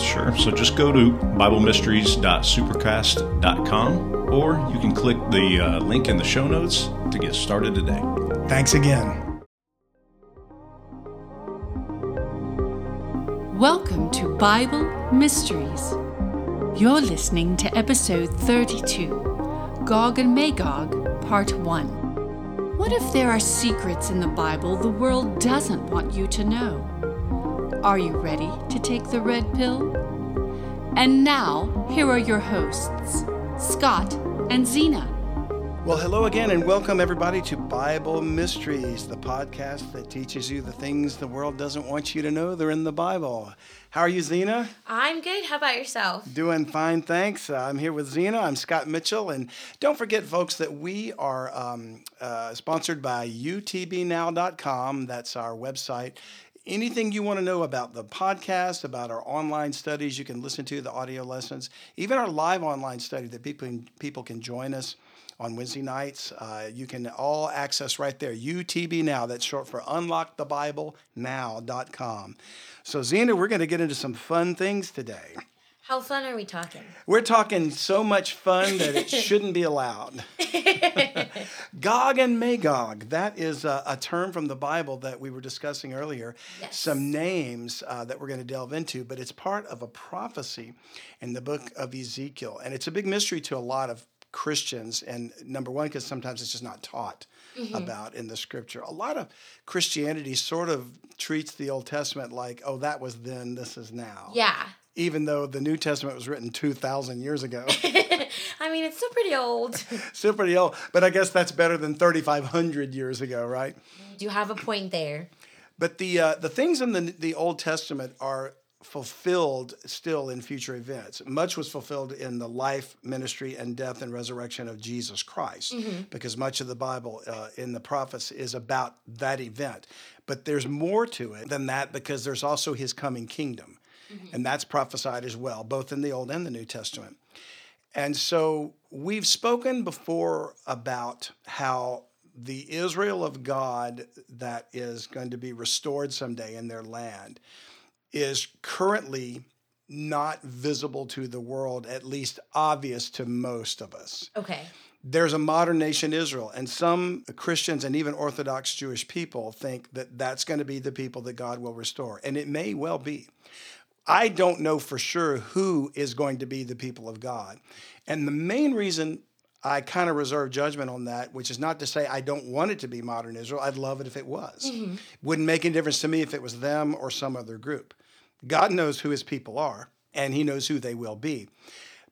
Sure. So just go to BibleMysteries.supercast.com or you can click the uh, link in the show notes to get started today. Thanks again. Welcome to Bible Mysteries. You're listening to episode 32 Gog and Magog, Part 1. What if there are secrets in the Bible the world doesn't want you to know? Are you ready to take the red pill? And now, here are your hosts, Scott and Zena. Well, hello again, and welcome everybody to Bible Mysteries, the podcast that teaches you the things the world doesn't want you to know. They're in the Bible. How are you, Zena? I'm good. How about yourself? Doing fine, thanks. Uh, I'm here with Zena. I'm Scott Mitchell. And don't forget, folks, that we are um, uh, sponsored by utbnow.com. That's our website anything you want to know about the podcast, about our online studies, you can listen to the audio lessons, even our live online study that people can, people can join us on Wednesday nights. Uh, you can all access right there, UTB Now. That's short for unlockthebiblenow.com. So, Zena, we're going to get into some fun things today. How fun are we talking? We're talking so much fun that it shouldn't be allowed. Gog and Magog, that is a, a, term from the Bible that we were discussing earlier. Yes. Some names uh, that we're going to delve into, but it's part of a prophecy in the book of Ezekiel. And it's a big mystery to a lot of Christians. And number one, because sometimes it's just not taught. Mm-hmm. About in the scripture. A lot of Christianity sort of treats the Old Testament like, oh, that was then, this is now. Yeah even though the New Testament was written 2,000 years ago. I mean, it's still pretty old. still pretty old, but I guess that's better than 3,500 years ago, right? You have a point there. But the, uh, the things in the, the Old Testament are fulfilled still in future events. Much was fulfilled in the life, ministry, and death and resurrection of Jesus Christ, mm-hmm. because much of the Bible uh, in the prophets is about that event. But there's more to it than that because there's also his coming kingdom. Mm-hmm. And that's prophesied as well, both in the Old and the New Testament. And so we've spoken before about how the Israel of God that is going to be restored someday in their land is currently not visible to the world, at least obvious to most of us. Okay. There's a modern nation Israel, and some Christians and even Orthodox Jewish people think that that's going to be the people that God will restore. And it may well be. I don't know for sure who is going to be the people of God. And the main reason I kind of reserve judgment on that, which is not to say I don't want it to be modern Israel. I'd love it if it was. Mm-hmm. Wouldn't make any difference to me if it was them or some other group. God knows who his people are, and he knows who they will be.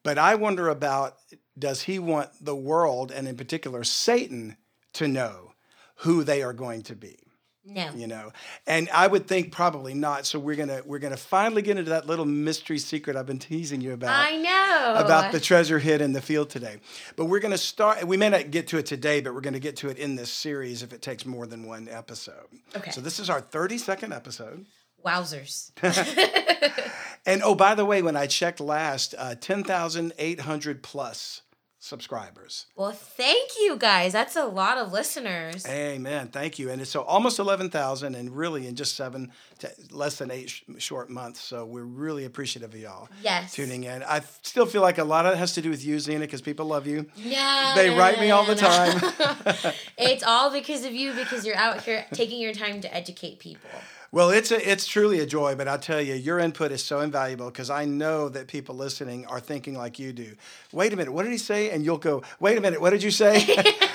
But I wonder about does he want the world, and in particular Satan, to know who they are going to be? No. You know. And I would think probably not. So we're gonna we're gonna finally get into that little mystery secret I've been teasing you about. I know. About the treasure hid in the field today. But we're gonna start we may not get to it today, but we're gonna get to it in this series if it takes more than one episode. Okay. So this is our 32nd episode. Wowzers. and oh, by the way, when I checked last, uh, 10,800 plus subscribers. Well, thank you guys. That's a lot of listeners. Amen. Thank you. And it's so almost 11,000 and really in just seven to less than eight sh- short months. So we're really appreciative of y'all yes. tuning in. I still feel like a lot of it has to do with you, Zena, because people love you. No. They no, write no, me no, all the time. it's all because of you because you're out here taking your time to educate people. Well, it's a, it's truly a joy, but I tell you, your input is so invaluable because I know that people listening are thinking like you do. Wait a minute, what did he say? And you'll go, wait a minute, what did you say?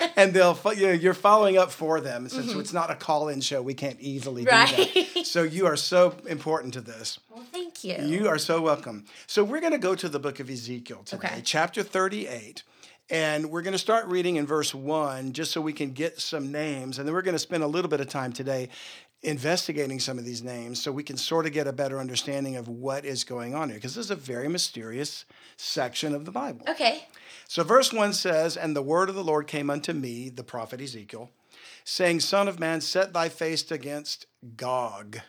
and they'll, you know, you're following up for them since mm-hmm. it's not a call-in show. We can't easily right. do that. So you are so important to this. Well, thank you. You are so welcome. So we're going to go to the book of Ezekiel today, okay. chapter 38. And we're going to start reading in verse 1 just so we can get some names. And then we're going to spend a little bit of time today investigating some of these names so we can sort of get a better understanding of what is going on here because this is a very mysterious section of the Bible. Okay. So, verse 1 says, And the word of the Lord came unto me, the prophet Ezekiel, saying, Son of man, set thy face against Gog,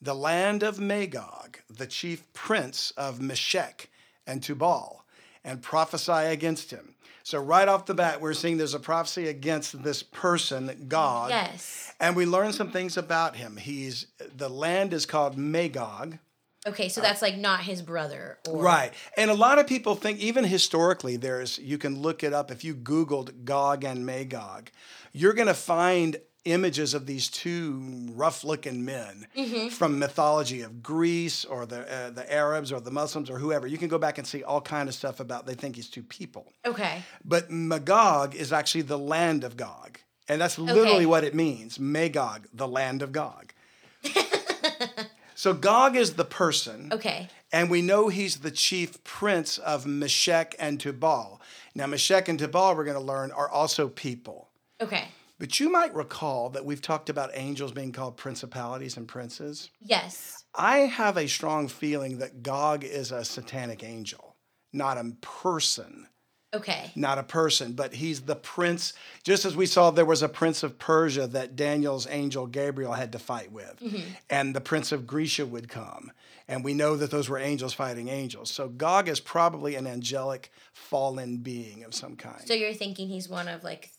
the land of Magog, the chief prince of Meshech and Tubal, and prophesy against him. So, right off the bat, we're seeing there's a prophecy against this person, Gog. Yes. And we learn some things about him. He's the land is called Magog. Okay, so uh, that's like not his brother. Or, Right. And a lot of people think, even historically, there's, you can look it up. If you Googled Gog and Magog, you're going to find images of these two rough looking men from mythology of Greece or the, uh, the Arabs or the Muslims or whoever. You can go back and see all kind of stuff about they think he's two people. Okay. But Magog is actually the land of Gog. And that's literally Okay. what it means Magog, the land of Gog. so Gog is the person. Okay. And we know he's the chief prince of Meshech and Tubal. Now, Meshech and Tubal, we're going to learn, are also people. Okay. But you might recall that we've talked about angels being called principalities and princes. Yes. I have a strong feeling that Gog is a satanic angel, not a person. Okay. Not a person, but he's the prince. Just as we saw, there was a prince of Persia that Daniel's angel Gabriel had to fight with, mm-hmm. and the prince of Grecia would come. And we know that those were angels fighting angels. So Gog is probably an angelic fallen being of some kind. So you're thinking he's one of like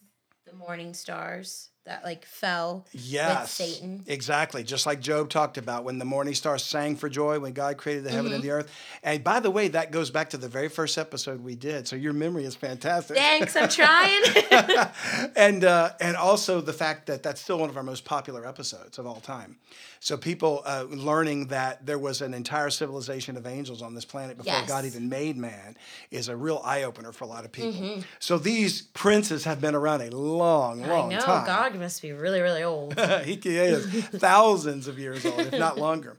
the morning stars that like fell Yes. with Satan. Exactly. Just like Job talked about when the morning stars sang for joy when God created the heaven Mm-hmm. and the earth. And by the way, that goes back to the very first episode we did. So your memory is fantastic. Thanks, I'm trying. and uh, and also the fact that that's still one of our most popular episodes of all time. So people uh, learning that there was an entire civilization of angels on this planet before Yes. God even made man is a real eye opener for a lot of people. So these princes have been around a long, Mm-hmm. I long know time. Gog must be really, really old. he is thousands of years old, if not longer.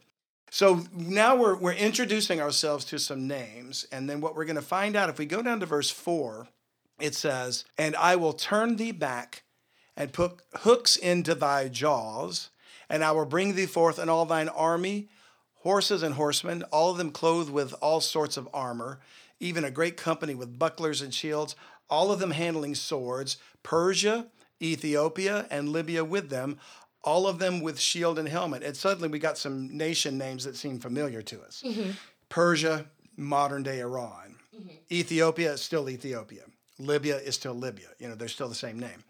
So now we're, we're introducing ourselves to some names. And then what we're going to find out, if we go down to verse 4, it says, And I will turn thee back and put hooks into thy jaws, and I will bring thee forth and all thine army, horses and horsemen, all of them clothed with all sorts of armor, even a great company with bucklers and shields, all of them handling swords, Persia, Ethiopia, and Libya with them, all of them with shield and helmet. And suddenly we got some nation names that seem familiar to us. Persia, modern day Iran. Ethiopia is still Ethiopia. Libya is still Libya. You know, they're still the same name.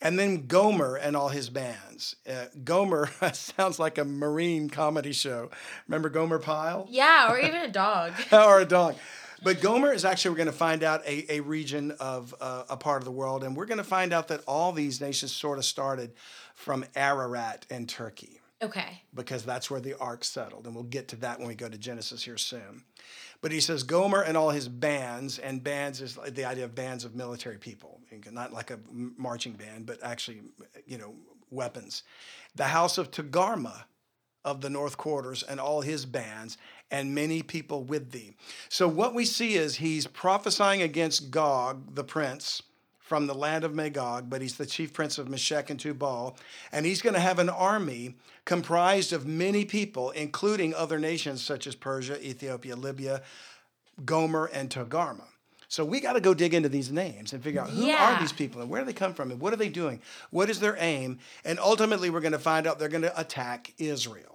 And then Gomer and all his bands. Uh, Gomer sounds like a marine comedy show. Remember Gomer Pyle? Yeah, or even a dog. or a dog. But Gomer is actually, we're going to find out a, a region of uh, a part of the world. And we're going to find out that all these nations sort of started from Ararat and Turkey Okay. because that's where the ark settled. And we'll get to that when we go to Genesis here soon. But he says Gomer and all his bands, and bands is the idea of bands of military people, not like a marching band, but actually, you know, weapons. The house of Togarmah of the north quarters and all his bands, and many people with thee. So what we see is he's prophesying against Gog, the prince from the land of Magog, but he's the chief prince of Meshech and Tubal, and he's going to have an army comprised of many people, including other nations such as Persia, Ethiopia, Libya, Gomer, and Togarmah. So we got to go dig into these names and figure out who Yeah. are these people and where do they come from and what are they doing? What is their aim? And ultimately, we're going to find out they're going to attack Israel.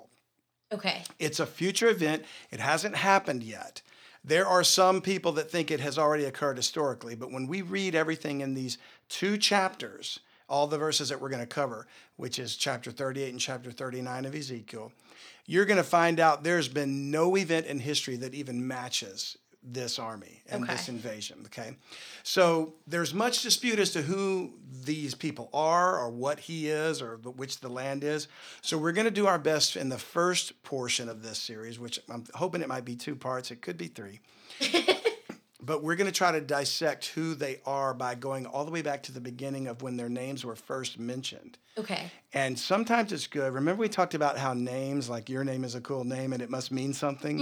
Okay. It's a future event. It hasn't happened yet. There are some people that think it has already occurred historically, but when we read everything in these two chapters, all the verses that we're going to cover, which is chapter 38 and chapter 39 of Ezekiel, you're going to find out there's been no event in history that even matches this army and Okay. this invasion. Okay. So there's much dispute as to who these people are or what he is or the- which the land is. So we're going to do our best in the first portion of this series, which I'm hoping it might be two parts. It could be three. but we're going to try to dissect who they are by going all the way back to the beginning of when their names were first mentioned. Okay. And sometimes it's good. Remember, we talked about how names, like your name is a cool name and it must mean something.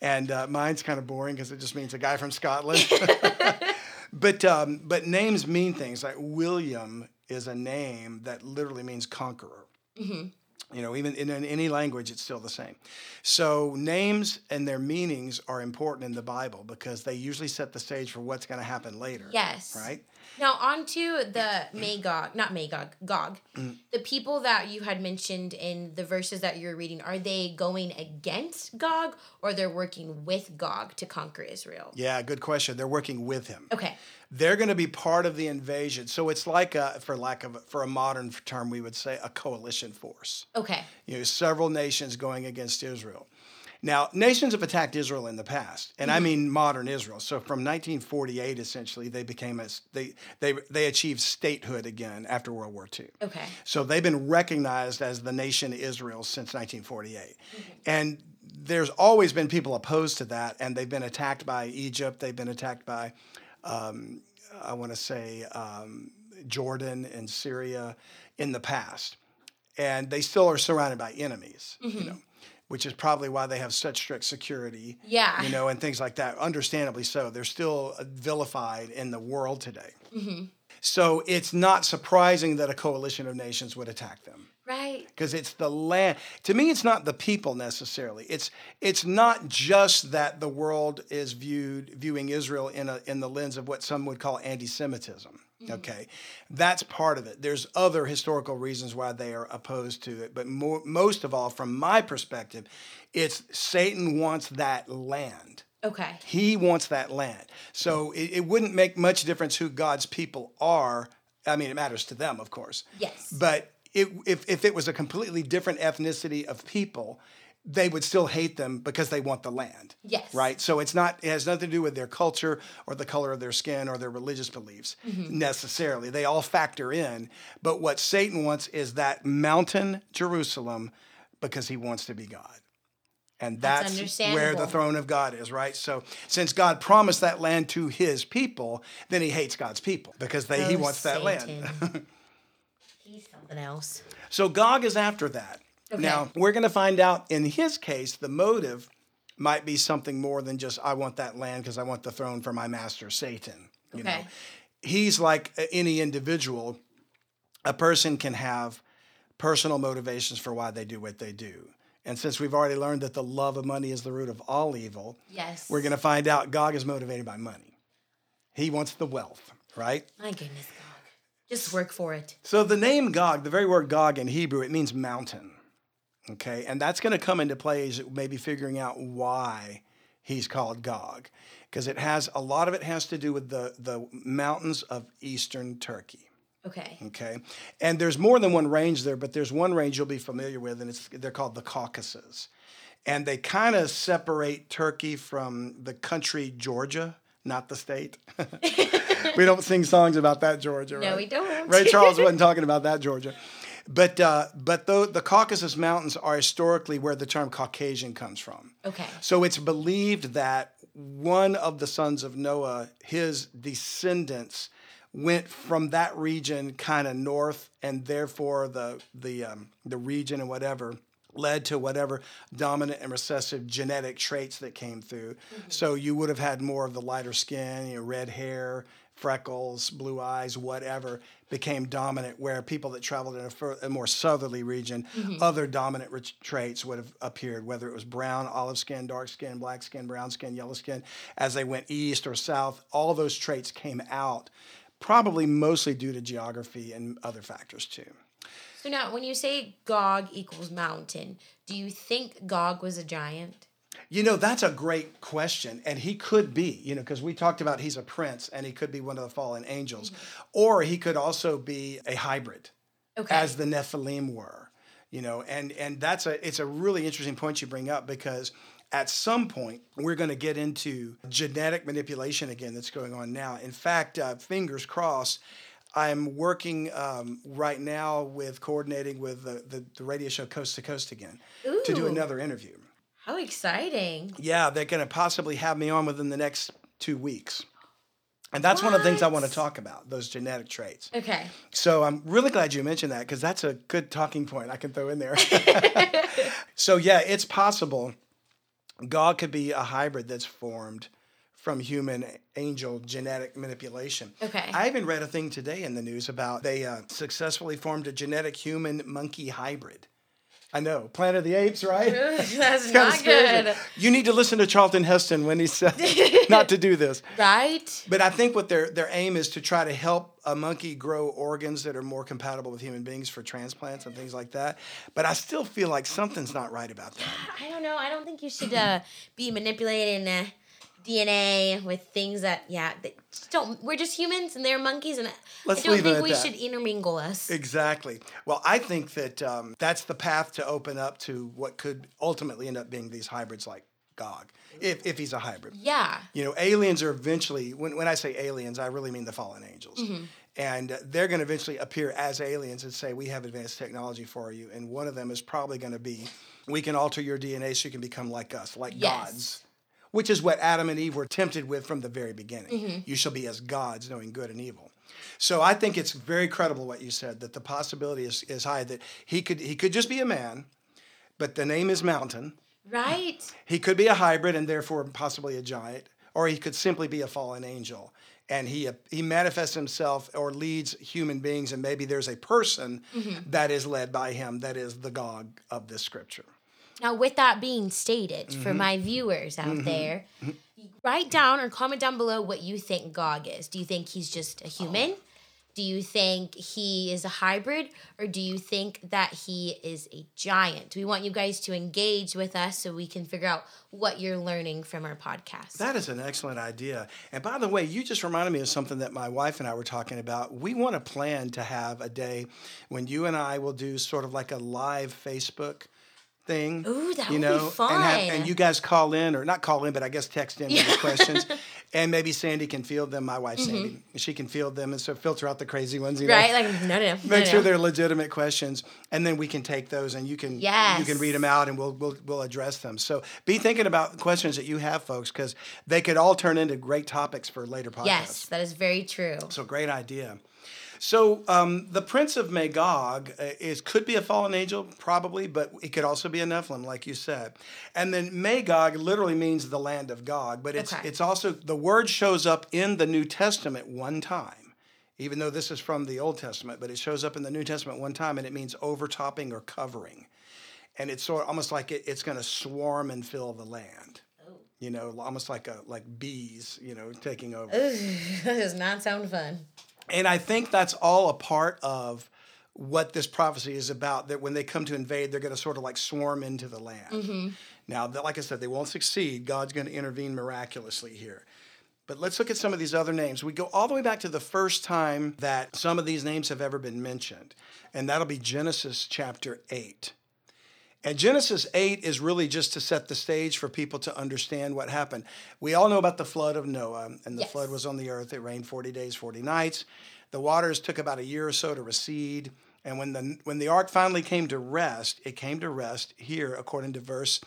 And uh, mine's kind of boring because it just means a guy from Scotland. but um, but names mean things. Like William is a name that literally means conqueror. You know, even in, in any language, it's still the same. So, names and their meanings are important in the Bible because they usually set the stage for what's going to happen later. Yes. Right? Now on to the Magog, not Magog, Gog. The people that you had mentioned in the verses that you're reading, are they going against Gog or they're working with Gog to conquer Israel? Yeah, good question. They're working with him. Okay. They're going to be part of the invasion. So it's like a, for lack of for a modern term, we would say a coalition force. Okay. You know, several nations going against Israel. Now, nations have attacked Israel in the past, and I mean modern Israel. So from 1948, essentially, they became a they they they achieved statehood again after World War II. Okay. So they've been recognized as the nation Israel since 1948. And there's always been people opposed to that, and they've been attacked by Egypt, they've been attacked by, um, I want to say, um, Jordan and Syria in the past. And they still are surrounded by enemies, you know, which is probably why they have such strict security, Yeah. you know, and things like that. Understandably so. They're still uh, vilified in the world today. Mm-hmm. So it's not surprising that a coalition of nations would attack them Right. because it's the land. To me, it's not the people necessarily. It's it's not just that the world is viewed viewing Israel in a in the lens of what some would call anti-Semitism. Mm-hmm. Okay, that's part of it. There's other historical reasons why they are opposed to it, but more, most of all, from my perspective, it's Satan wants that land. Okay. He wants that land. So it, it wouldn't make much difference who God's people are. I mean, it matters to them, of course. Yes. But it, if, if it was a completely different ethnicity of people, they would still hate them because they want the land. Yes. Right? So it's not, it has nothing to do with their culture or the color of their skin or their religious beliefs Mm-hmm. necessarily. They all factor in. But what Satan wants is that mountain Jerusalem because he wants to be God. And That's that's, where the throne of God is, right? So since God promised that land to his people, then he hates God's people because they, he Oh, wants that land. He's something else. So Gog is after that. Okay. Now, we're going to find out in his case, the motive might be something more than just, I want that land because I want the throne for my master, Satan. You Okay. know, he's like uh, any individual, a person can have personal motivations for why they do what they do. And since we've already learned that the love of money is the root of all evil, Yes. we're going to find out Gog is motivated by money. He wants the wealth, right? My goodness, Gog. Just work for it. So the name Gog, the very word Gog in Hebrew, it means mountain. Okay, and that's going to come into play as maybe figuring out why he's called Gog, because it has a lot of it has to do with the the mountains of eastern Turkey. Okay. Okay, and there's more than one range there, but there's one range you'll be familiar with, and it's they're called the Caucasus, and they kind of separate Turkey from the country Georgia, not the state. we don't sing songs about that Georgia. No, right? we don't. Ray Charles wasn't talking about that Georgia. But uh, but though the Caucasus Mountains are historically where the term Caucasian comes from. Okay. So it's believed that one of the sons of Noah, his descendants, went from that region kind of north, and therefore the the um, the region and whatever led to whatever dominant and recessive genetic traits that came through. So you would have had more of the lighter skin, you know, red hair, freckles, blue eyes, whatever became dominant. Where people that traveled in a, fur- a more southerly region, mm-hmm. other dominant rich traits would have appeared, whether it was brown, olive skin, dark skin, black skin, brown skin, yellow skin. As they went east or south, all those traits came out, probably mostly due to geography and other factors too. So now, when you say Gog equals mountain, do you think Gog was a giant? You know, that's a great question. And he could be, you know, because we talked about he's a prince and he could be one of the fallen angels. Or he could also be a hybrid, Okay. as the Nephilim were. You know, and and that's a it's a really interesting point you bring up because at some point we're going to get into genetic manipulation again that's going on now. In fact, uh, fingers crossed. I'm working um, right now with coordinating with the, the, the radio show Coast to Coast again to do another interview. How exciting. Yeah, they're going to possibly have me on within the next two weeks. And that's one of the things I want to talk about, those genetic traits. Okay. So I'm really glad you mentioned that because that's a good talking point I can throw in there. so, yeah, it's possible Gog could be a hybrid that's formed from human angel genetic manipulation. Okay. I even read a thing today in the news about they uh, successfully formed a genetic human monkey hybrid. I know. Planet of the Apes, right? That's not good. You need to listen to Charlton Heston when he said not to do this. Right? But I think what their their aim is to try to help a monkey grow organs that are more compatible with human beings for transplants and things like that. But I still feel like something's not right about that. I don't know. I don't think you should uh, be manipulating uh, DNA with things that, yeah, don't. We're just humans and they're monkeys, and Let's I don't think we that. should intermingle us. Exactly. Well, I think that um, that's the path to open up to what could ultimately end up being these hybrids like Gog, if, if he's a hybrid. Yeah. You know, aliens are eventually, when, when I say aliens, I really mean the fallen angels. And they're going to eventually appear as aliens and say, We have advanced technology for you. And one of them is probably going to be, We can alter your DNA so you can become like us, like Yes. gods, which is what Adam and Eve were tempted with from the very beginning. Mm-hmm. You shall be as gods, knowing good and evil. So I think it's very credible what you said that the possibility is, is high that he could he could just be a man, but the name is Mountain. Right? He could be a hybrid and therefore possibly a giant, or he could simply be a fallen angel. And he he manifests himself or leads human beings, and maybe there's a person mm-hmm. that is led by him that is the Gog of this scripture. Now, with that being stated, for Mm-hmm. my viewers out there, write down or comment down below what you think Gog is. Do you think he's just a human? Do you think he is a hybrid? Or do you think that he is a giant? We want you guys to engage with us so we can figure out what you're learning from our podcast. That is an excellent idea. And by the way, you just reminded me of something that my wife and I were talking about. We want to plan to have a day when you and I will do sort of like a live Facebook thing. Ooh, that you would be know, And, have, fun. and you guys call in, or not call in, but I guess text in with the questions. And maybe Sandy can field them. My wife, Sandy, she can field them and so filter out the crazy ones. You know? Mm-hmm. right? Like, no, no, no. Make no, sure no. they're legitimate questions, and then we can take those, and you can you can read them out, and we'll we'll we'll address them. So be thinking about questions that you have, folks, because they could all turn into great topics for later podcasts. Yes, that is very true. So great idea. So um, the Prince of Magog uh, is could be a fallen angel, probably, but it could also be a Nephilim, like you said. And then Magog literally means the land of Gog, but it's Okay. it's also the word shows up in the New Testament one time, even though this is from the Old Testament, but it shows up in the New Testament one time, and it means overtopping or covering, and it's sort of almost like it, it's going to swarm and fill the land. You know, almost like a like bees, you know, taking over. that does not sound fun. And I think that's all a part of what this prophecy is about. That when they come to invade, they're going to sort of like swarm into the land. Mm-hmm. Now, like I said, they won't succeed. God's going to intervene miraculously here. But let's look at some of these other names. We go all the way back to the first time that some of these names have ever been mentioned, and that'll be Genesis chapter 8. And Genesis 8 is really just to set the stage for people to understand what happened. We all know about the flood of Noah, and the Yes. flood was on the earth. It rained 40 days, 40 nights. The waters took about a year or so to recede. And when the, when the ark finally came to rest, it came to rest here, according to verse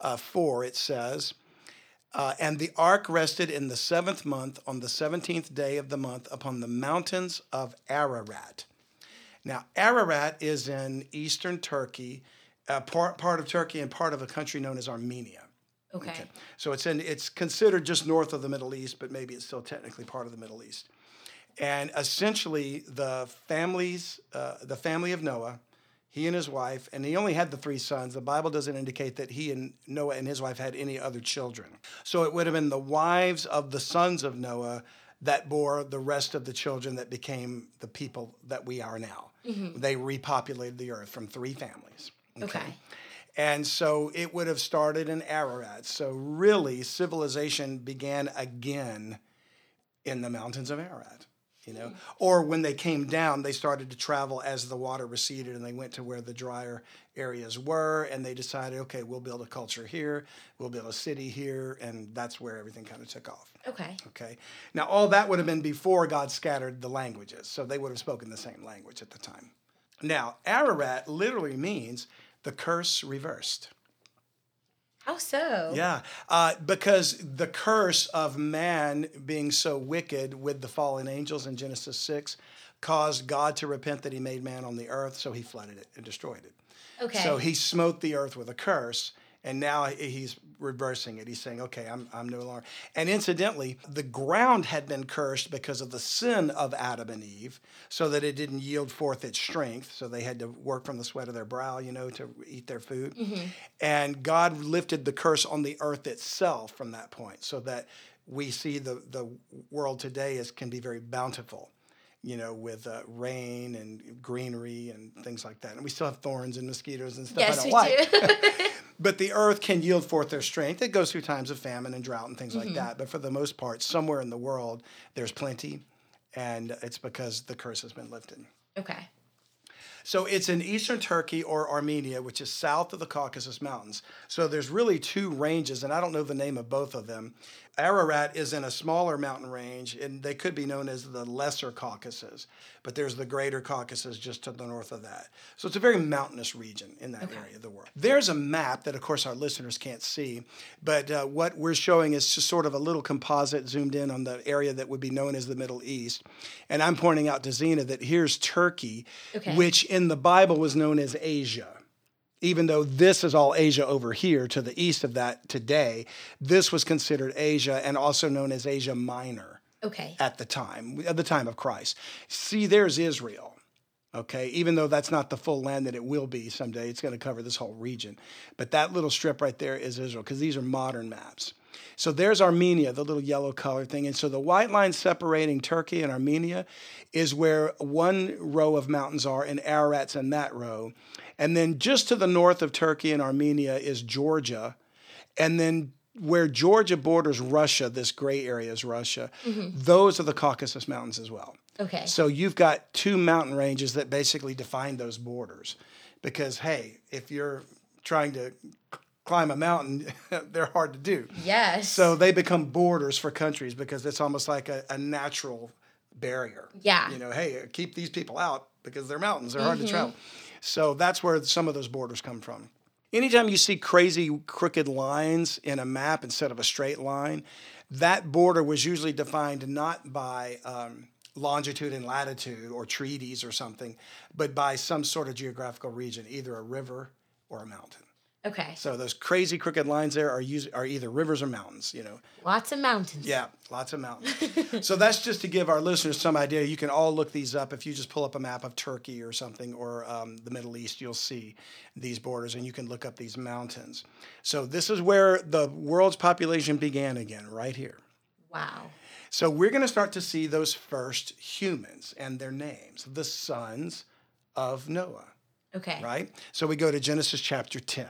uh, 4, it says, uh, And the ark rested in the seventh month on the 17th day of the month upon the mountains of Ararat. Now, Ararat is in eastern Turkey, uh, part, part of Turkey and part of a country known as Armenia. Okay. So it's in it's considered just north of the Middle East, but maybe it's still technically part of the Middle East. And essentially, the families, uh, the family of Noah, he and his wife, and he only had the three sons. The Bible doesn't indicate that he and Noah and his wife had any other children. So it would have been the wives of the sons of Noah that bore the rest of the children that became the people that we are now. They repopulated the earth from three families. Okay. And so it would have started in Ararat. So really, civilization began again in the mountains of Ararat. You know, hmm. or when they came down, they started to travel as the water receded, and they went to where the drier areas were, and they decided, okay, we'll build a culture here, we'll build a city here, and that's where everything kind of took off. Okay. Okay. Now, all that would have been before God scattered the languages. So they would have spoken the same language at the time. Now, Ararat literally means the curse reversed. How so? Yeah. Uh, because the curse of man being so wicked with the fallen angels in Genesis 6 caused God to repent that he made man on the earth, so he flooded it and destroyed it. Okay. So he smote the earth with a curse, and now he's reversing it. He's saying, okay, I'm, I'm no longer. And incidentally, the ground had been cursed because of the sin of Adam and Eve, so that it didn't yield forth its strength. So they had to work from the sweat of their brow, you know, to eat their food. And God lifted the curse on the earth itself from that point, so that we see the, the world today as can be very bountiful you know, with uh, rain and greenery and things like that. And we still have thorns and mosquitoes and stuff Yes, I we don't like. do. But the earth can yield forth their strength. It goes through times of famine and drought and things Mm-hmm. like that. But for the most part, somewhere in the world, there's plenty. And it's because the curse has been lifted. okay. So it's in eastern Turkey or Armenia, which is south of the Caucasus Mountains. So there's really two ranges, and I don't know the name of both of them. Ararat is in a smaller mountain range, and they could be known as the Lesser Caucasus, but there's the Greater Caucasus just to the north of that. So it's a very mountainous region in that area of the world. There's a map that, of course, our listeners can't see, but uh, what we're showing is just sort of a little composite zoomed in on the area that would be known as the Middle East. And I'm pointing out to Zena that here's Turkey, Okay. which in the Bible was known as Asia. Even though this is all Asia over here to the east of that today, this was considered Asia and also known as Asia Minor Okay. at the time, at the time of Christ. See, there's Israel. Okay, even though that's not the full land that it will be someday, it's going to cover this whole region. But that little strip right there is Israel because these are modern maps. So there's Armenia, the little yellow color thing. And so the white line separating Turkey and Armenia is where one row of mountains are, and Ararat's in that row. And then just to the north of Turkey and Armenia is Georgia. And then where Georgia borders Russia, this gray area is Russia, mm-hmm. those are the Caucasus Mountains as well. Okay. So you've got two mountain ranges that basically define those borders. Because, hey, if you're trying to climb a mountain, they're hard to do. yes. So they become borders for countries because it's almost like a, a natural barrier. Yeah. You know, hey, keep these people out because they're mountains, they're hard to mm-hmm. travel. So that's where some of those borders come from. Anytime you see crazy crooked lines in a map instead of a straight line, that border was usually defined not by um, longitude and latitude or treaties or something, but by some sort of geographical region, either a river or a mountain. Okay. So those crazy crooked lines there are us- are either rivers or mountains, you know. Lots of mountains. Yeah, lots of mountains. so that's just to give our listeners some idea. You can all look these up if you just pull up a map of Turkey or something or um, the Middle East. You'll see these borders, and you can look up these mountains. So this is where the world's population began again, right here. Wow. So we're going to start to see those first humans and their names, the sons of Noah Okay. right? So we go to Genesis chapter 10.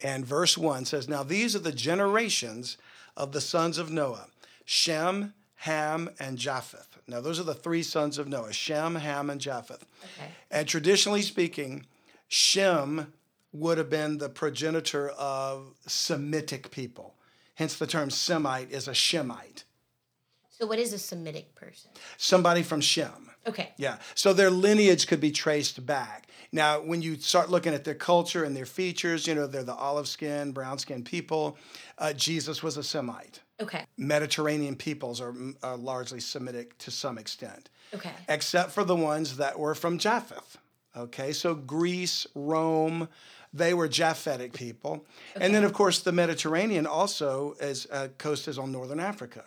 And verse 1 says, Now these are the generations of the sons of Noah Shem, Ham, and Japheth. Now those are the three sons of Noah Shem, Ham, and Japheth. Okay. And traditionally speaking, Shem would have been the progenitor of Semitic people. Hence the term Semite is a Shemite, So what is a Semitic person? somebody from Shem. Okay. Yeah. So their lineage could be traced back. Now, when you start looking at their culture and their features, you know, they're the olive skin, brown skinned people. Uh, Jesus was a Semite. Okay. Mediterranean peoples are, are largely Semitic to some extent, Okay. except for the ones that were from Japheth. Okay. So Greece, Rome, they were Japhetic people. And then, of course, the Mediterranean also is uh, coast is on northern Africa.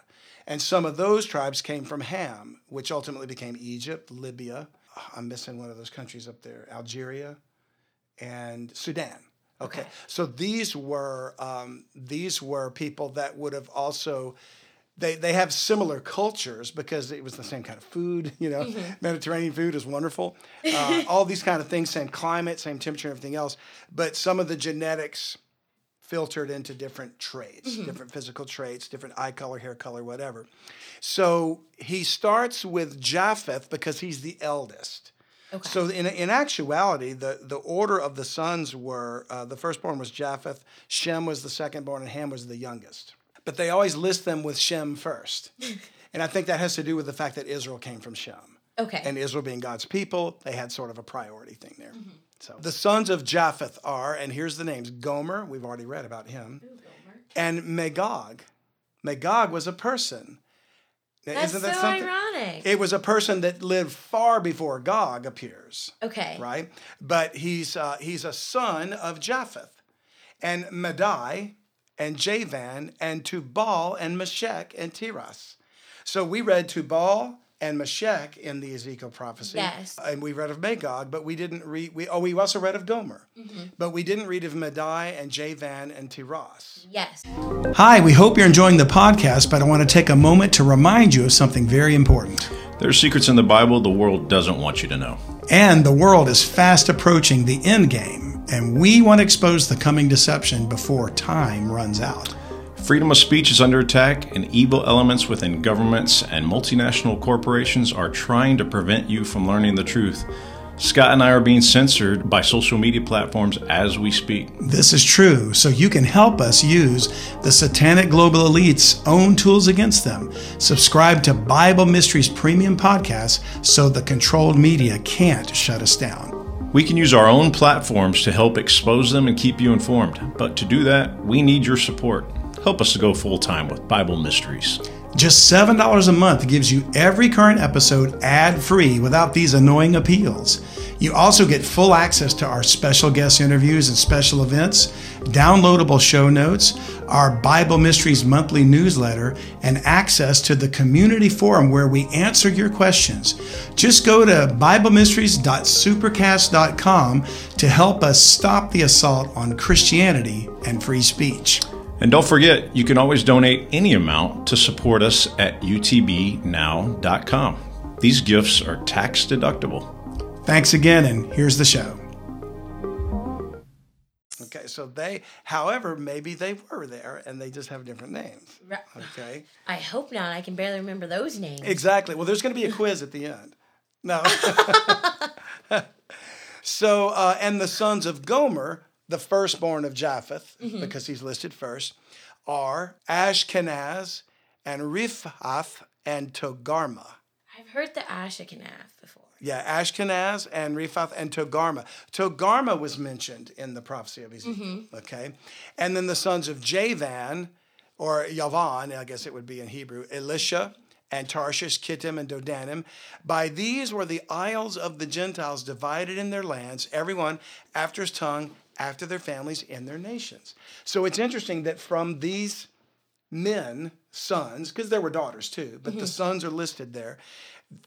And some of those tribes came from Ham, which ultimately became Egypt, Libya. I'm missing one of those countries up there, Algeria, and Sudan. Okay, Okay. so these were um, these were people that would have also they they have similar cultures because it was the same kind of food. You know, Mediterranean food is wonderful. Uh, all these kind of things, same climate, same temperature, everything else. But some of the genetics filtered into different traits, different physical traits, different eye color, hair color, whatever. So he starts with Japheth because he's the eldest. Okay. So in, in actuality, the, the order of the sons were uh, the firstborn was Japheth, Shem was the secondborn, and Ham was the youngest. But they always list them with Shem first. and I think that has to do with the fact that Israel came from Shem. Okay. And Israel being God's people, they had sort of a priority thing there. So the sons of Japheth are, and here's the names Gomer, we've already read about him, and Magog. Magog was a person. Now, That's isn't that so something? ironic. It was a person that lived far before Gog appears, okay. right? But he's uh, he's a son of Japheth, and Madai and Javan and Tubal and Meshech and Tiras. So we read Tubal and Meshech in the Ezekiel prophecy. Yes. And we read of Magog, but we didn't read, we, oh, we also read of Gomer. Mm-hmm. But we didn't read of Madai and Javan and Tiras. Yes. Hi, we hope you're enjoying the podcast, but I want to take a moment to remind you of something very important. There are secrets in the Bible the world doesn't want you to know. And the world is fast approaching the end game, and we want to expose the coming deception before time runs out. Freedom of speech is under attack, and evil elements within governments and multinational corporations are trying to prevent you from learning the truth. Scott and I are being censored by social media platforms as we speak. This is true, so you can help us use the satanic global elite's own tools against them. Subscribe to Bible Mysteries Premium Podcast so the controlled media can't shut us down. We can use our own platforms to help expose them and keep you informed, but to do that, we need your support. Help us to go full time with Bible Mysteries. Just $7 a month gives you every current episode ad free without these annoying appeals. You also get full access to our special guest interviews and special events, downloadable show notes, our Bible Mysteries monthly newsletter, and access to the community forum where we answer your questions. Just go to BibleMysteries.supercast.com to help us stop the assault on Christianity and free speech. And don't forget, you can always donate any amount to support us at utbnow.com. These gifts are tax deductible. Thanks again, and here's the show. Okay, so they, however, maybe they were there and they just have different names. Okay, I hope not. I can barely remember those names. exactly. Well, there's going to be a quiz at the end. No. so, uh, and the sons of Gomer, the firstborn of Japheth, mm-hmm. because he's listed first, are Ashkenaz and Riphath and Togarmah. I've heard the Ashkenaz before. Yeah, Ashkenaz and Riphath and Togarmah. Togarmah was mentioned in the prophecy of Ezekiel. Mm-hmm. Okay. And then the sons of Javan, or Yavan, I guess it would be in Hebrew, Elisha and Tarshish, Kittim, and Dodanim. By these were the isles of the Gentiles divided in their lands, everyone after his tongue, after their families, and their nations. So it's interesting that from these men, sons, because there were daughters too, but the mm-hmm. sons are listed there,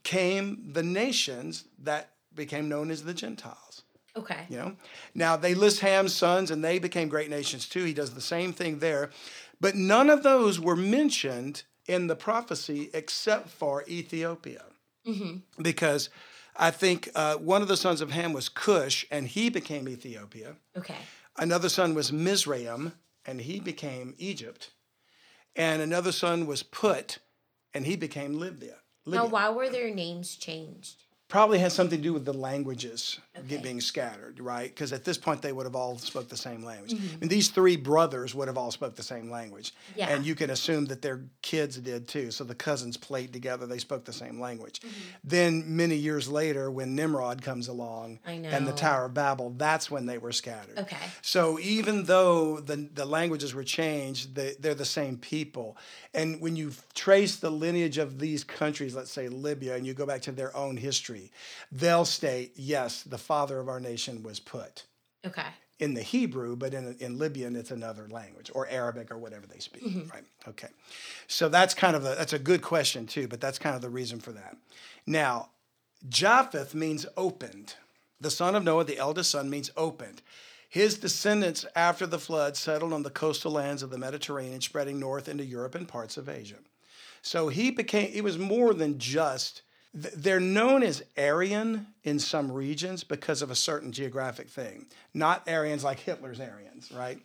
came the nations that became known as the Gentiles. Okay. You know, now they list Ham's sons, and they became great nations too. He does the same thing there, but none of those were mentioned in the prophecy except for Ethiopia, mm-hmm. because I think uh, one of the sons of Ham was Cush, and he became Ethiopia. Okay. Another son was Mizraim, and he became Egypt. And another son was Put, and he became Libya. Libya. Now, why were their names changed? Probably has something to do with the languages Okay. being scattered, right? Because at this point they would have all spoke the same language. Mm-hmm. And these three brothers would have all spoke the same language. Yeah. And you can assume that their kids did too. So the cousins played together, they spoke the same language. Mm-hmm. Then many years later, when Nimrod comes along and the. Tower of Babel, that's when they were scattered. Okay. So even though the, the languages were changed, they, they're the same people. And when you trace the lineage of these countries, let's say Libya, and you go back to their own history, they'll state, yes, the father of our nation was Put Okay. in the Hebrew, but in, in Libyan, it's another language or Arabic or whatever they speak, mm-hmm. right? Okay. So that's kind of a, that's a good question too, but that's kind of the reason for that. Now, Japheth means opened. The son of Noah, the eldest son, means opened. His descendants after the flood settled on the coastal lands of the Mediterranean, spreading north into Europe and parts of Asia. So he became, it was more than just, they're known as Aryan in some regions because of a certain geographic thing. Not Aryans like Hitler's Aryans, right?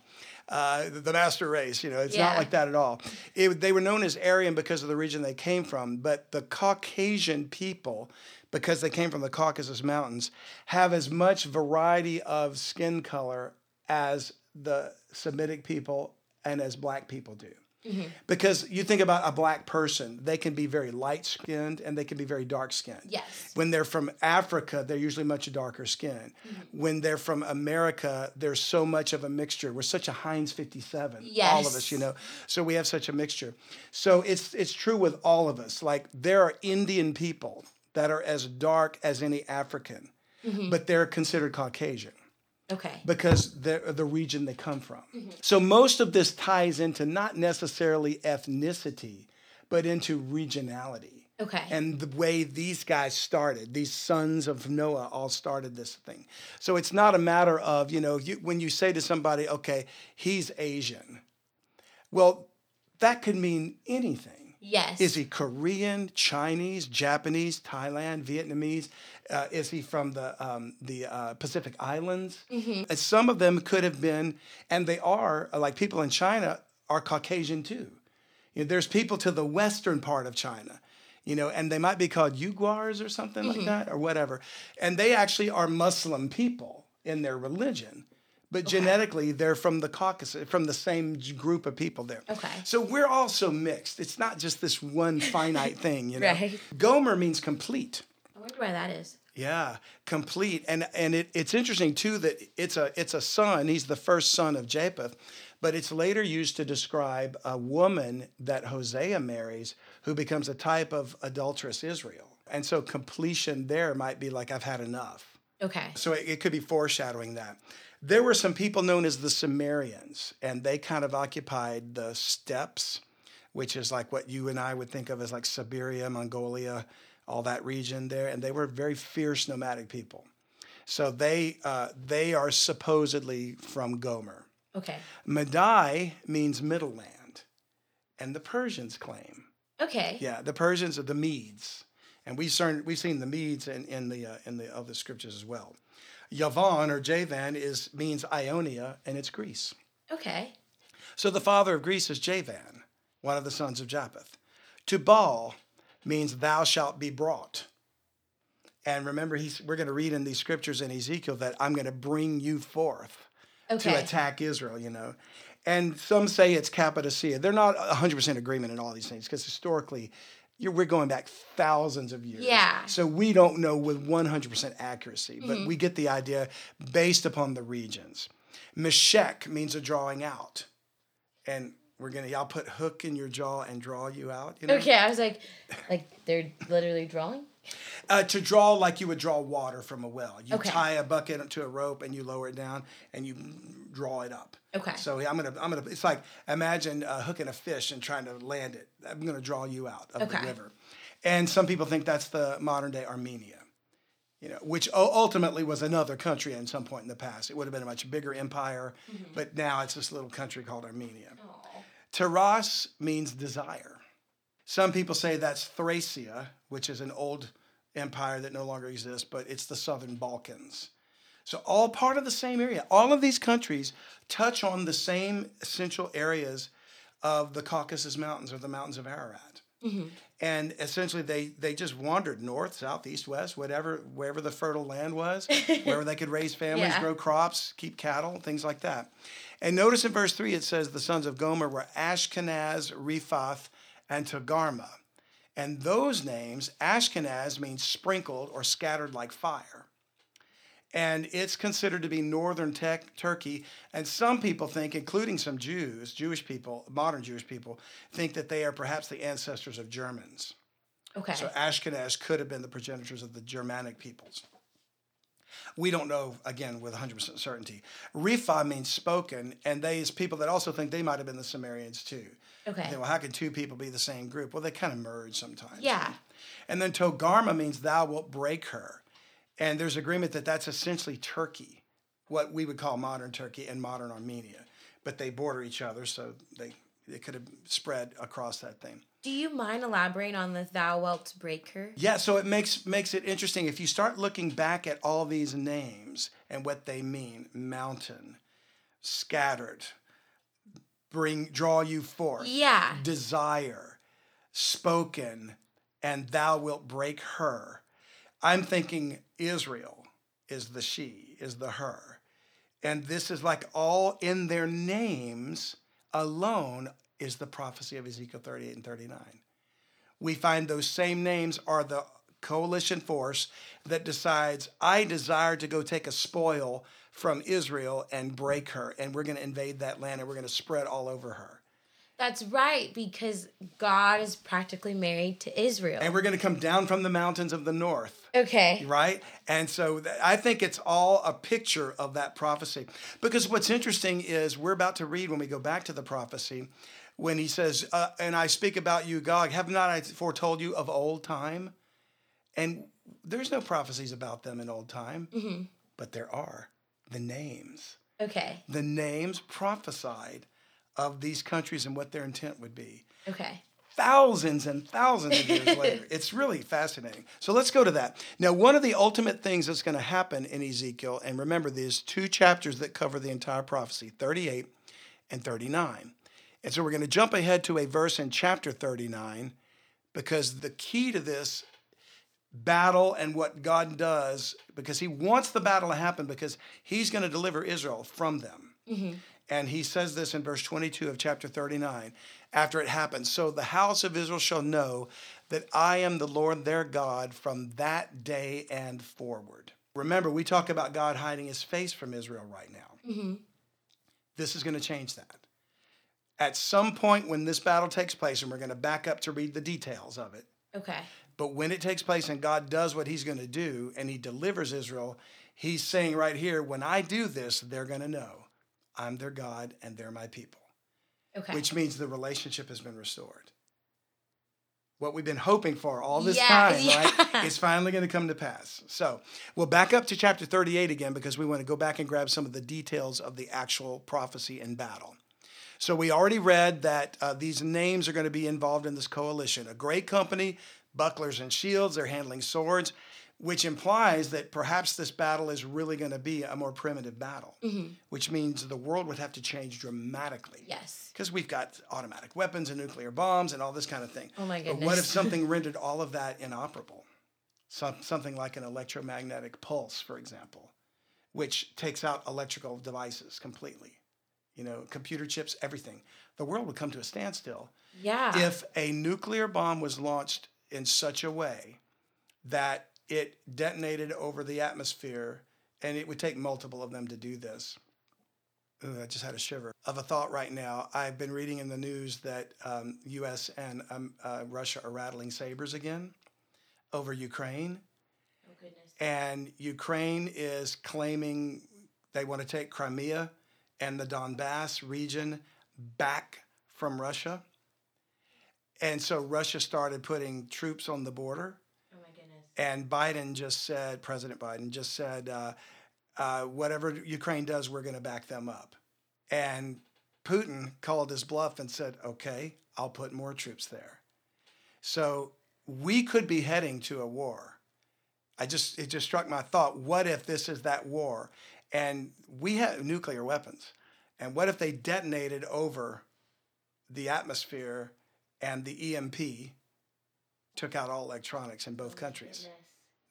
Uh, the, master race, you know, it's not like that at all. It, they were known as Aryan because of the region they came from, but the Caucasian people, because they came from the Caucasus Mountains, have as much variety of skin color as the Semitic people and as black people do. Mm-hmm. Because you think about a black person, they can be very light skinned and they can be very dark skinned. Yes. When they're from Africa, they're usually much darker skin. Mm-hmm. When they're from America, there's so much of a mixture. We're such a Heinz 57, yes. all of us, you know. So we have such a mixture. So it's it's true with all of us. Like there are Indian people that are as dark as any African, mm-hmm. but they're considered Caucasian. Okay. because they're the region they come from. Mm-hmm. So most of this ties into not necessarily ethnicity, but into regionality. Okay. And the way these guys started, these sons of Noah all started this thing. So it's not a matter of, you know, you, when you say to somebody, okay, he's Asian, well, that could mean anything. yes. Is he Korean, Chinese, Japanese, Thailand, Vietnamese? Uh, is he from the um, the uh, Pacific Islands? And some of them could have been, and they are like people in China are Caucasian too. You know, there's people to the western part of China, you know, and they might be called Uyghurs or something like that or whatever, and they actually are Muslim people in their religion. But genetically, they're from the Caucasus, from the same group of people there. Okay. So we're all so mixed. It's not just this one finite thing, you know. Right. Gomer means complete. I wonder why that is. Yeah, complete. And and it, it's interesting too that it's a it's a son. He's the first son of Japheth, but it's later used to describe a woman that Hosea marries who becomes a type of adulterous Israel. And so completion there might be like I've had enough. Okay. So it, it could be foreshadowing that. There were some people known as the Cimmerians, and they kind of occupied the steppes, which is like what you and I would think of as like Siberia, Mongolia, all that region there. And they were very fierce nomadic people. So they uh, they are supposedly from Gomer. Okay. Madai means middle land, and the Persians claim. Okay. Yeah, the Persians are the Medes, and we've seen we've seen the Medes in, in the uh, in the other scriptures as well. Yavan or Javan is means Ionia, and it's Greece. Okay. So the father of Greece is Javan, one of the sons of Japheth. Tubal means thou shalt be brought. And remember, he's, we're going to read in these scriptures in Ezekiel that I'm going to bring you forth Okay. to attack Israel, you know. And some say it's Cappadocia. They're not 100% agreement in all these things because historically, you're, we're going back thousands of years. Yeah. So we don't know with 100% accuracy, but mm-hmm. we get the idea based upon the regions. Meshech means a drawing out. And we're to, y'all put hook in your jaw and draw you out. You know? Okay. I was like, like they're literally drawing. Uh, to draw like you would draw water from a well. You Okay. tie a bucket to a rope and you lower it down and you draw it up. Okay. So I'm gonna I'm gonna it's like imagine uh, hooking a fish and trying to land it. I'm gonna draw you out of Okay. the river. And some people think that's the modern day Armenia. You know, which ultimately was another country at some point in the past. It would have been a much bigger empire, Mm-hmm. but now it's this little country called Armenia. Tiras means desire. Some people say that's Thracia, which is an old empire that no longer exists, but it's the southern Balkans. So, all part of the same area. All of these countries touch on the same essential areas of the Caucasus Mountains or the mountains of Ararat. Mm-hmm. And essentially, they, they just wandered north, south, east, west, whatever, wherever the fertile land was, wherever they could raise families, Yeah. grow crops, keep cattle, things like that. And notice in verse 3, it says the sons of Gomer were Ashkenaz, Riphath, and Togarmah. And those names, Ashkenaz means sprinkled or scattered like fire. And it's considered to be northern tech, Turkey. And some people think, including some Jews, Jewish people, modern Jewish people, think that they are perhaps the ancestors of Germans. Okay. So Ashkenaz could have been the progenitors of the Germanic peoples. We don't know, again, with 100% certainty. Repha means spoken, and they is people that also think they might have been the Cimmerians too. Okay. They, well, how can two people be the same group? Well, they kind of merge sometimes. Yeah. And then Togarmah means thou wilt break her. And there's agreement that that's essentially Turkey, what we would call modern Turkey and modern Armenia. But they border each other, so they, they could have spread across that thing. Do you mind elaborating on the thou wilt break her? Yeah, so it makes makes it interesting if you start looking back at all these names and what they mean. Mountain, scattered, bring draw you forth. Yeah. Desire, spoken, and thou wilt break her. I'm thinking Israel is the she, is the her. And this is like all in their names alone is the prophecy of Ezekiel 38 and 39 we find those same names are the coalition force that decides, I desire to go take a spoil from Israel and break her, and we're going to invade that land and we're going to spread all over her. That's right, because God is practically married to Israel. And we're going to come down from the mountains of the north. okay. right? And so th- I think it's all a picture of that prophecy. Because what's interesting is we're about to read when we go back to the prophecy, when he says, uh, And I speak about you, Gog, have not I foretold you of old time? And there's no prophecies about them in old time, but there are the names. Okay. The names prophesied of these countries and what their intent would be Okay. thousands and thousands of years later. It's really fascinating. So let's go to that. Now, one of the ultimate things that's going to happen in Ezekiel, and remember, there's two chapters that cover the entire prophecy 38 and 39. And so we're going to jump ahead to a verse in chapter 39 because the key to this battle and what God does, because He wants the battle to happen because He's going to deliver Israel from them. Mm-hmm. And he says this in verse 22 of chapter 39 after it happens. So the house of Israel shall know that I am the Lord their God from that day and forward. Remember, we talk about God hiding his face from Israel right now. Mm-hmm. This is going to change that. At some point when this battle takes place, and we're going to back up to read the details of it, Okay. but when it takes place and God does what he's going to do and he delivers Israel, he's saying right here, when I do this, they're going to know I'm their God and they're my people, Okay. which means the relationship has been restored. What we've been hoping for all this Yeah, time, yeah. right, is finally going to come to pass. So we'll back up to chapter 38 again because we want to go back and grab some of the details of the actual prophecy and battle. So we already read that uh, these names are going to be involved in this coalition. A great company, bucklers and shields, they're handling swords, which implies that perhaps this battle is really going to be a more primitive battle, mm-hmm. which means the world would have to change dramatically. yes. Because we've got automatic weapons and nuclear bombs and all this kind of thing. Oh my goodness. But what if something rendered all of that inoperable? Some, something like an electromagnetic pulse, for example, which takes out electrical devices completely. You know, computer chips, everything. The world would come to a standstill Yeah. if a nuclear bomb was launched in such a way that it detonated over the atmosphere, and it would take multiple of them to do this. Ooh, I just had a shiver of a thought right now. I've been reading in the news that um, U.S. and um, uh, Russia are rattling sabers again over Ukraine, oh goodness. and Ukraine is claiming they want to take Crimea and the Donbass region back from Russia. And so Russia started putting troops on the border. And Biden just said, President Biden just said, uh, uh, whatever Ukraine does, we're going to back them up. And Putin called his bluff and said, okay, I'll put more troops there. So we could be heading to a war. I just, it just struck my thought, what if this is that war? And we have nuclear weapons. And what if they detonated over the atmosphere and the EMP took out all electronics in both oh, countries? Goodness.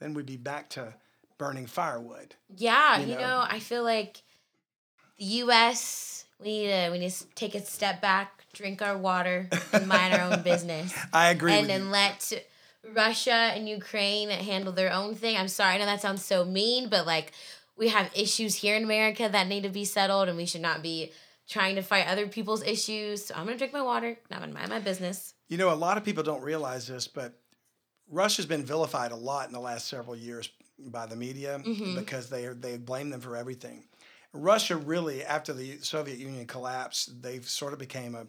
Then we'd be back to burning firewood. Yeah, you you know? know, I feel like the U.S. We need to we need to take a step back, drink our water, and mind our own business, I agree and with then you. let Russia and Ukraine handle their own thing. I'm sorry, I know that sounds so mean, but like we have issues here in America that need to be settled, and we should not be trying to fight other people's issues. So I'm gonna drink my water. I'm gonna mind my business. You know, a lot of people don't realize this, but Russia's been vilified a lot in the last several years by the media mm-hmm. because they they blame them for everything. Russia really, after the Soviet Union collapsed, they sort of became a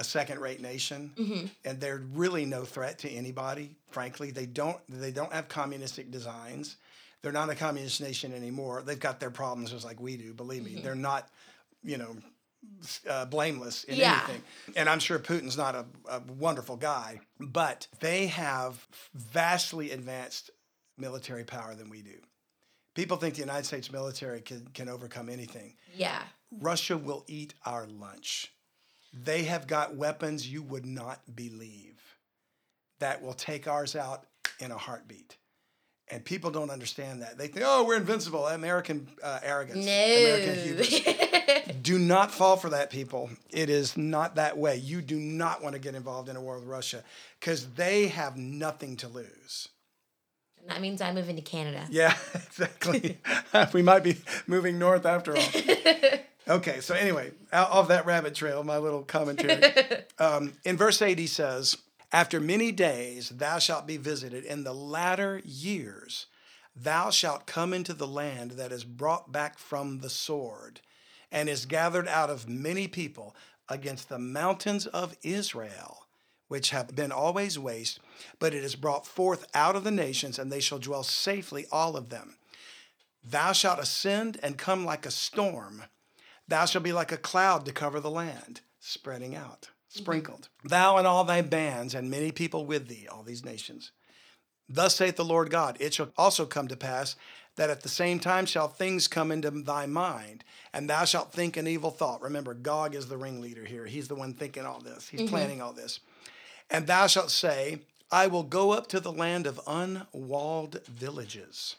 a second-rate nation, mm-hmm. and they're really no threat to anybody. Frankly, they don't they don't have communistic designs. They're not a communist nation anymore. They've got their problems just like we do. Believe me, mm-hmm. they're not, you know, uh, blameless in Yeah. anything. And I'm sure Putin's not a, a wonderful guy, but they have vastly advanced military power than we do. People think the United States military can, can overcome anything. Yeah. Russia will eat our lunch. They have got weapons you would not believe that will take ours out in a heartbeat. And people don't understand that. They think, oh, we're invincible. American uh, arrogance. American hubris. Do not fall for that, people. It is not that way. You do not want to get involved in a war with Russia because they have nothing to lose. that means I move into Canada. Yeah, exactly. we might be moving north after all. Okay, so anyway, out of that rabbit trail, my little commentary. um, in verse 8, he says, After many days thou shalt be visited, in the latter years thou shalt come into the land that is brought back from the sword, and is gathered out of many people against the mountains of Israel, which have been always waste, but it is brought forth out of the nations, and they shall dwell safely, all of them. Thou shalt ascend and come like a storm Thou shalt be like a cloud to cover the land, spreading out, sprinkled. Mm-hmm. Thou and all thy bands, and many people with thee, all these nations. Thus saith the Lord God, it shall also come to pass that at the same time shall things come into thy mind, and thou shalt think an evil thought. Remember, Gog is the ringleader here. He's the one thinking all this, he's mm-hmm. planning all this. And thou shalt say, I will go up to the land of unwalled villages.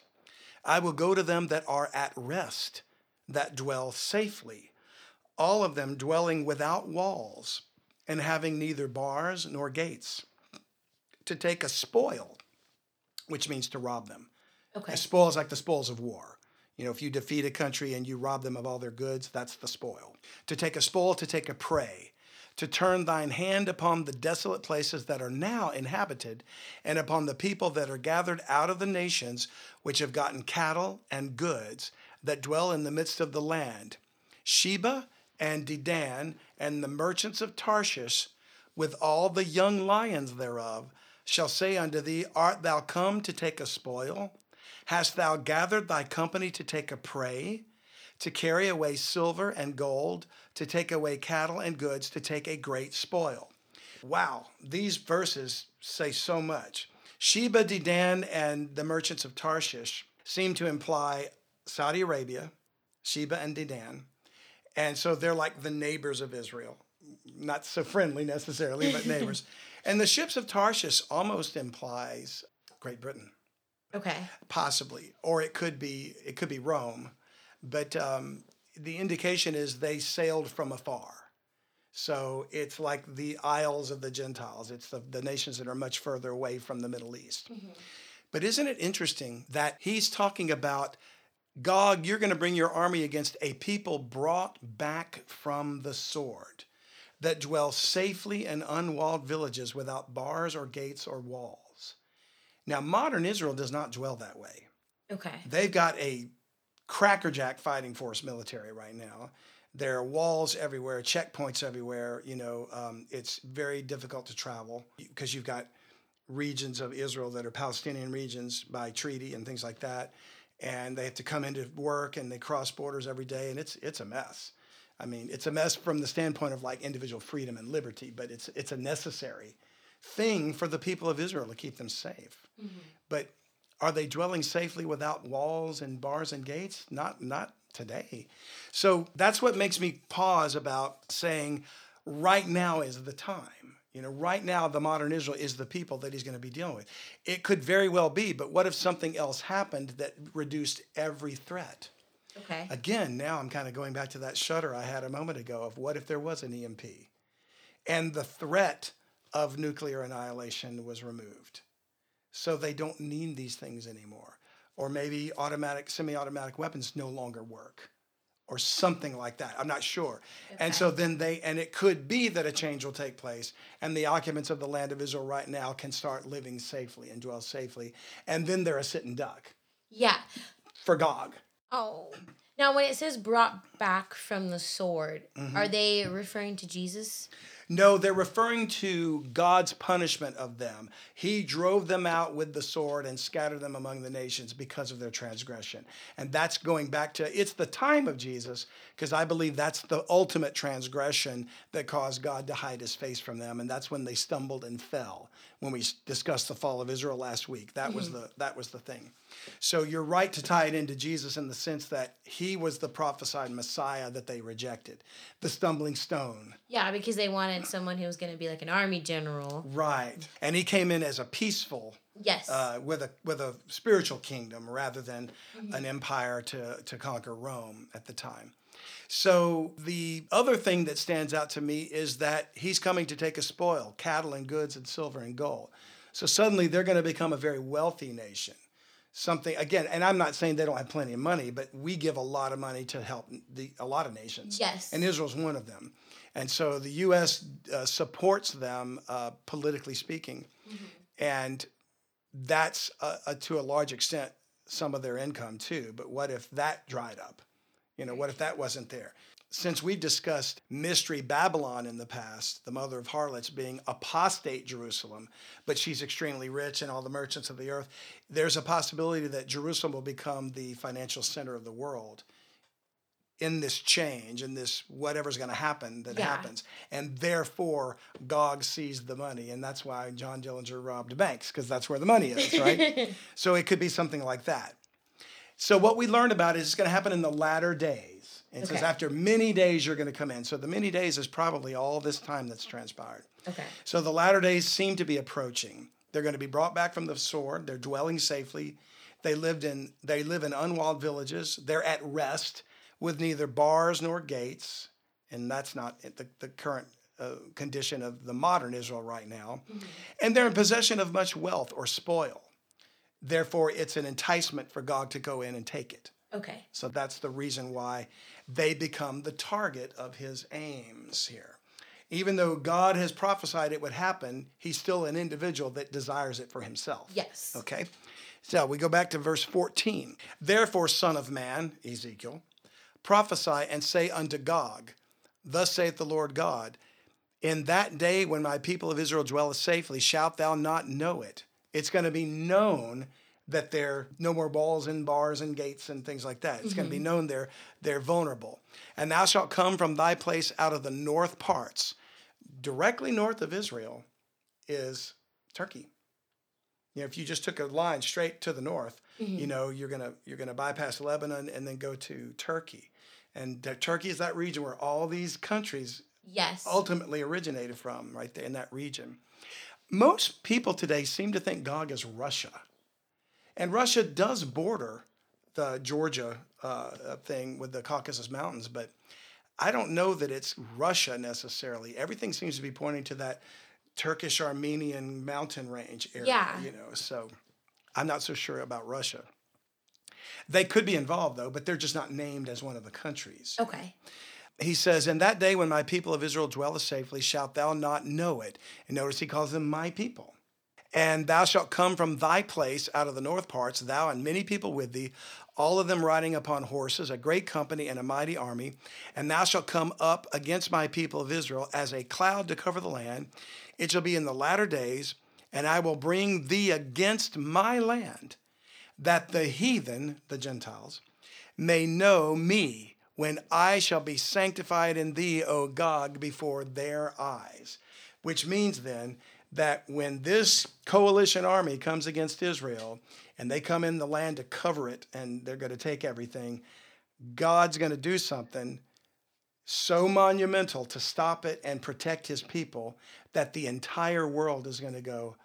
I will go to them that are at rest that dwell safely, all of them dwelling without walls and having neither bars nor gates, to take a spoil, which means to rob them. Okay. A spoil is like the spoils of war. You know, if you defeat a country and you rob them of all their goods, that's the spoil. To take a spoil, to take a prey, to turn thine hand upon the desolate places that are now inhabited, and upon the people that are gathered out of the nations, which have gotten cattle and goods, that dwell in the midst of the land. Sheba and Dedan and the merchants of Tarshish, with all the young lions thereof, shall say unto thee, Art thou come to take a spoil? Hast thou gathered thy company to take a prey? To carry away silver and gold, to take away cattle and goods, to take a great spoil. Wow, these verses say so much. Sheba, Dedan, and the merchants of Tarshish seem to imply Saudi Arabia, Sheba and Dedan. And so they're like the neighbors of Israel. Not so friendly necessarily, but neighbors. and the ships of Tarshish almost implies Great Britain. Okay. Possibly. Or it could be it could be Rome. But um, the indication is they sailed from afar. So it's like the isles of the Gentiles. It's the, the nations that are much further away from the Middle East. Mm-hmm. But isn't it interesting that he's talking about Gog, you're going to bring your army against a people brought back from the sword that dwell safely in unwalled villages without bars or gates or walls. Now, modern Israel does not dwell that way. Okay. They've got a crackerjack fighting force military right now. There are walls everywhere, checkpoints everywhere. You know, um, it's very difficult to travel because you've got regions of Israel that are Palestinian regions by treaty and things like that and they have to come into work and they cross borders every day and it's it's a mess. I mean, it's a mess from the standpoint of like individual freedom and liberty, but it's it's a necessary thing for the people of Israel to keep them safe. Mm-hmm. But are they dwelling safely without walls and bars and gates? Not not today. So that's what makes me pause about saying right now is the time. You know, right now, the modern Israel is the people that he's going to be dealing with. It could very well be, but what if something else happened that reduced every threat? Okay. Again, now I'm kind of going back to that shudder I had a moment ago of what if there was an EMP and the threat of nuclear annihilation was removed. So they don't need these things anymore. Or maybe automatic, semi automatic weapons no longer work or something like that. I'm not sure. Okay. And so then they, and it could be that a change will take place, and the occupants of the land of Israel right now can start living safely and dwell safely. And then they're a sitting duck. Yeah. For Gog. Oh. Now, when it says brought back from the sword, mm-hmm. are they referring to Jesus? No, they're referring to God's punishment of them. He drove them out with the sword and scattered them among the nations because of their transgression. And that's going back to it's the time of Jesus, because I believe that's the ultimate transgression that caused God to hide his face from them. And that's when they stumbled and fell. When we discussed the fall of Israel last week, that mm-hmm. was the that was the thing. So you're right to tie it into Jesus in the sense that he was the prophesied Messiah that they rejected, the stumbling stone. Yeah, because they wanted someone who was going to be like an army general. Right, and he came in as a peaceful. Yes. Uh, with a with a spiritual kingdom rather than mm-hmm. an empire to to conquer Rome at the time. So the other thing that stands out to me is that he's coming to take a spoil, cattle and goods and silver and gold. So suddenly they're going to become a very wealthy nation. something again, and I'm not saying they don't have plenty of money, but we give a lot of money to help the a lot of nations. Yes. and Israel's one of them, and so the U.S. Uh, supports them uh, politically speaking, and that's uh, uh, to a large extent some of their income too. But what if that dried up? You know, what if that wasn't there? Since we've discussed mystery Babylon in the past, the mother of harlots being apostate Jerusalem, but she's extremely rich and all the merchants of the earth, there's a possibility that Jerusalem will become the financial center of the world in this change, in this whatever's going to happen that Yeah. happens. And therefore, Gog seized the money. And that's why John Dillinger robbed banks, because that's where the money is, right? so it could be something like that. So what we learned about is it's going to happen in the latter days. And it says after many days you're going to come in. So the many days is probably all this time that's transpired. Okay. So the latter days seem to be approaching. They're going to be brought back from the sword. They're dwelling safely. They lived in they live in unwalled villages. They're at rest with neither bars nor gates, and that's not the, the current uh, condition of the modern Israel right now. And they're in possession of much wealth or spoil. Therefore, it's an enticement for Gog to go in and take it. Okay. So that's the reason why they become the target of his aims here. Even though God has prophesied it would happen, he's still an individual that desires it for himself. Yes. Okay. So we go back to verse 14. Therefore, Son of Man, Ezekiel, prophesy and say unto Gog, Thus saith the Lord God, In that day when my people of Israel dwelleth safely, shalt thou not know it. It's going to be known that they're no more balls and bars and gates and things like that. It's going to be mm-hmm. known they're they're vulnerable. And thou shalt come from thy place out of the north parts. Directly north of Israel is Turkey. You know, if you just took a line straight to the north, you mm-hmm. know, you're gonna you're gonna bypass Lebanon and then go to Turkey. And Turkey is that region where all these countries Yes. ultimately originated from, right there in that region. Most people today seem to think Gog is Russia. And Russia does border the Georgia uh, thing with the Caucasus Mountains, but I don't know that it's Russia necessarily. Everything seems to be pointing to that Turkish Armenian mountain range area, Yeah. you know. So I'm not so sure about Russia. They could be involved though, but they're just not named as one of the countries Okay. He says, In that day when my people of Israel dwelleth safely, shalt thou not know it. And notice he calls them my people. And thou shalt come from thy place out of the north parts, thou and many people with thee, all of them riding upon horses, a great company and a mighty army. And thou shalt come up against my people of Israel as a cloud to cover the land. It shall be in the latter days, and I will bring thee against my land, that the heathen, the Gentiles, may know me when I shall be sanctified in thee, O Gog, before their eyes. Which means then that when this coalition army comes against Israel and they come in the land to cover it and they're going to take everything, God's going to do something so monumental to stop it and protect his people that the entire world is going to go,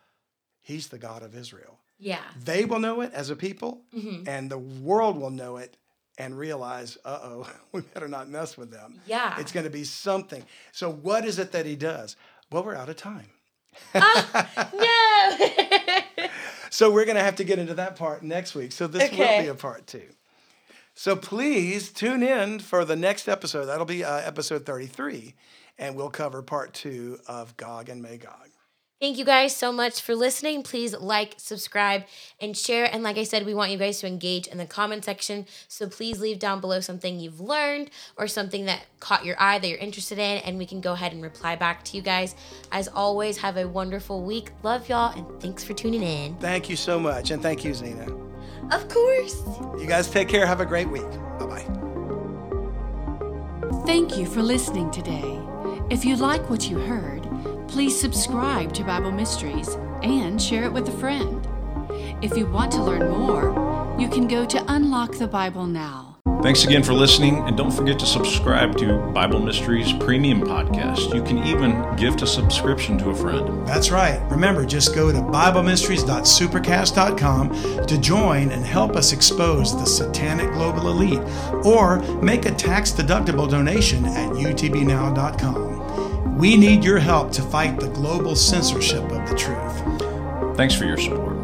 He's the God of Israel Yeah. they will know it as a people, mm-hmm. and the world will know it and realize, uh oh, we better not mess with them. Yeah. It's going to be something. So, what is it that he does? Well, we're out of time. No. So, we're going to have to get into that part next week. So, this will be a part two. So, please tune in for the next episode. That'll be uh, episode 33, and we'll cover part two of Gog and Magog. Thank you guys so much for listening. Please like, subscribe, and share. And like I said, we want you guys to engage in the comment section. So please leave down below something you've learned or something that caught your eye that you're interested in, and we can go ahead and reply back to you guys. As always, have a wonderful week. Love y'all, and thanks for tuning in. Thank you so much, and thank you, Zena. Of course. You guys take care. Have a great week. Bye bye. Thank you for listening today. If you like what you heard, please subscribe to Bible Mysteries and share it with a friend. If you want to learn more, you can go to Unlock the Bible Now. Thanks again for listening, and don't forget to subscribe to Bible Mysteries Premium Podcast. You can even gift a subscription to a friend. That's right. Remember, just go to BibleMysteries.supercast.com to join and help us expose the satanic global elite, or make a tax deductible donation at UTBNow.com. We need your help to fight the global censorship of the truth. Thanks for your support.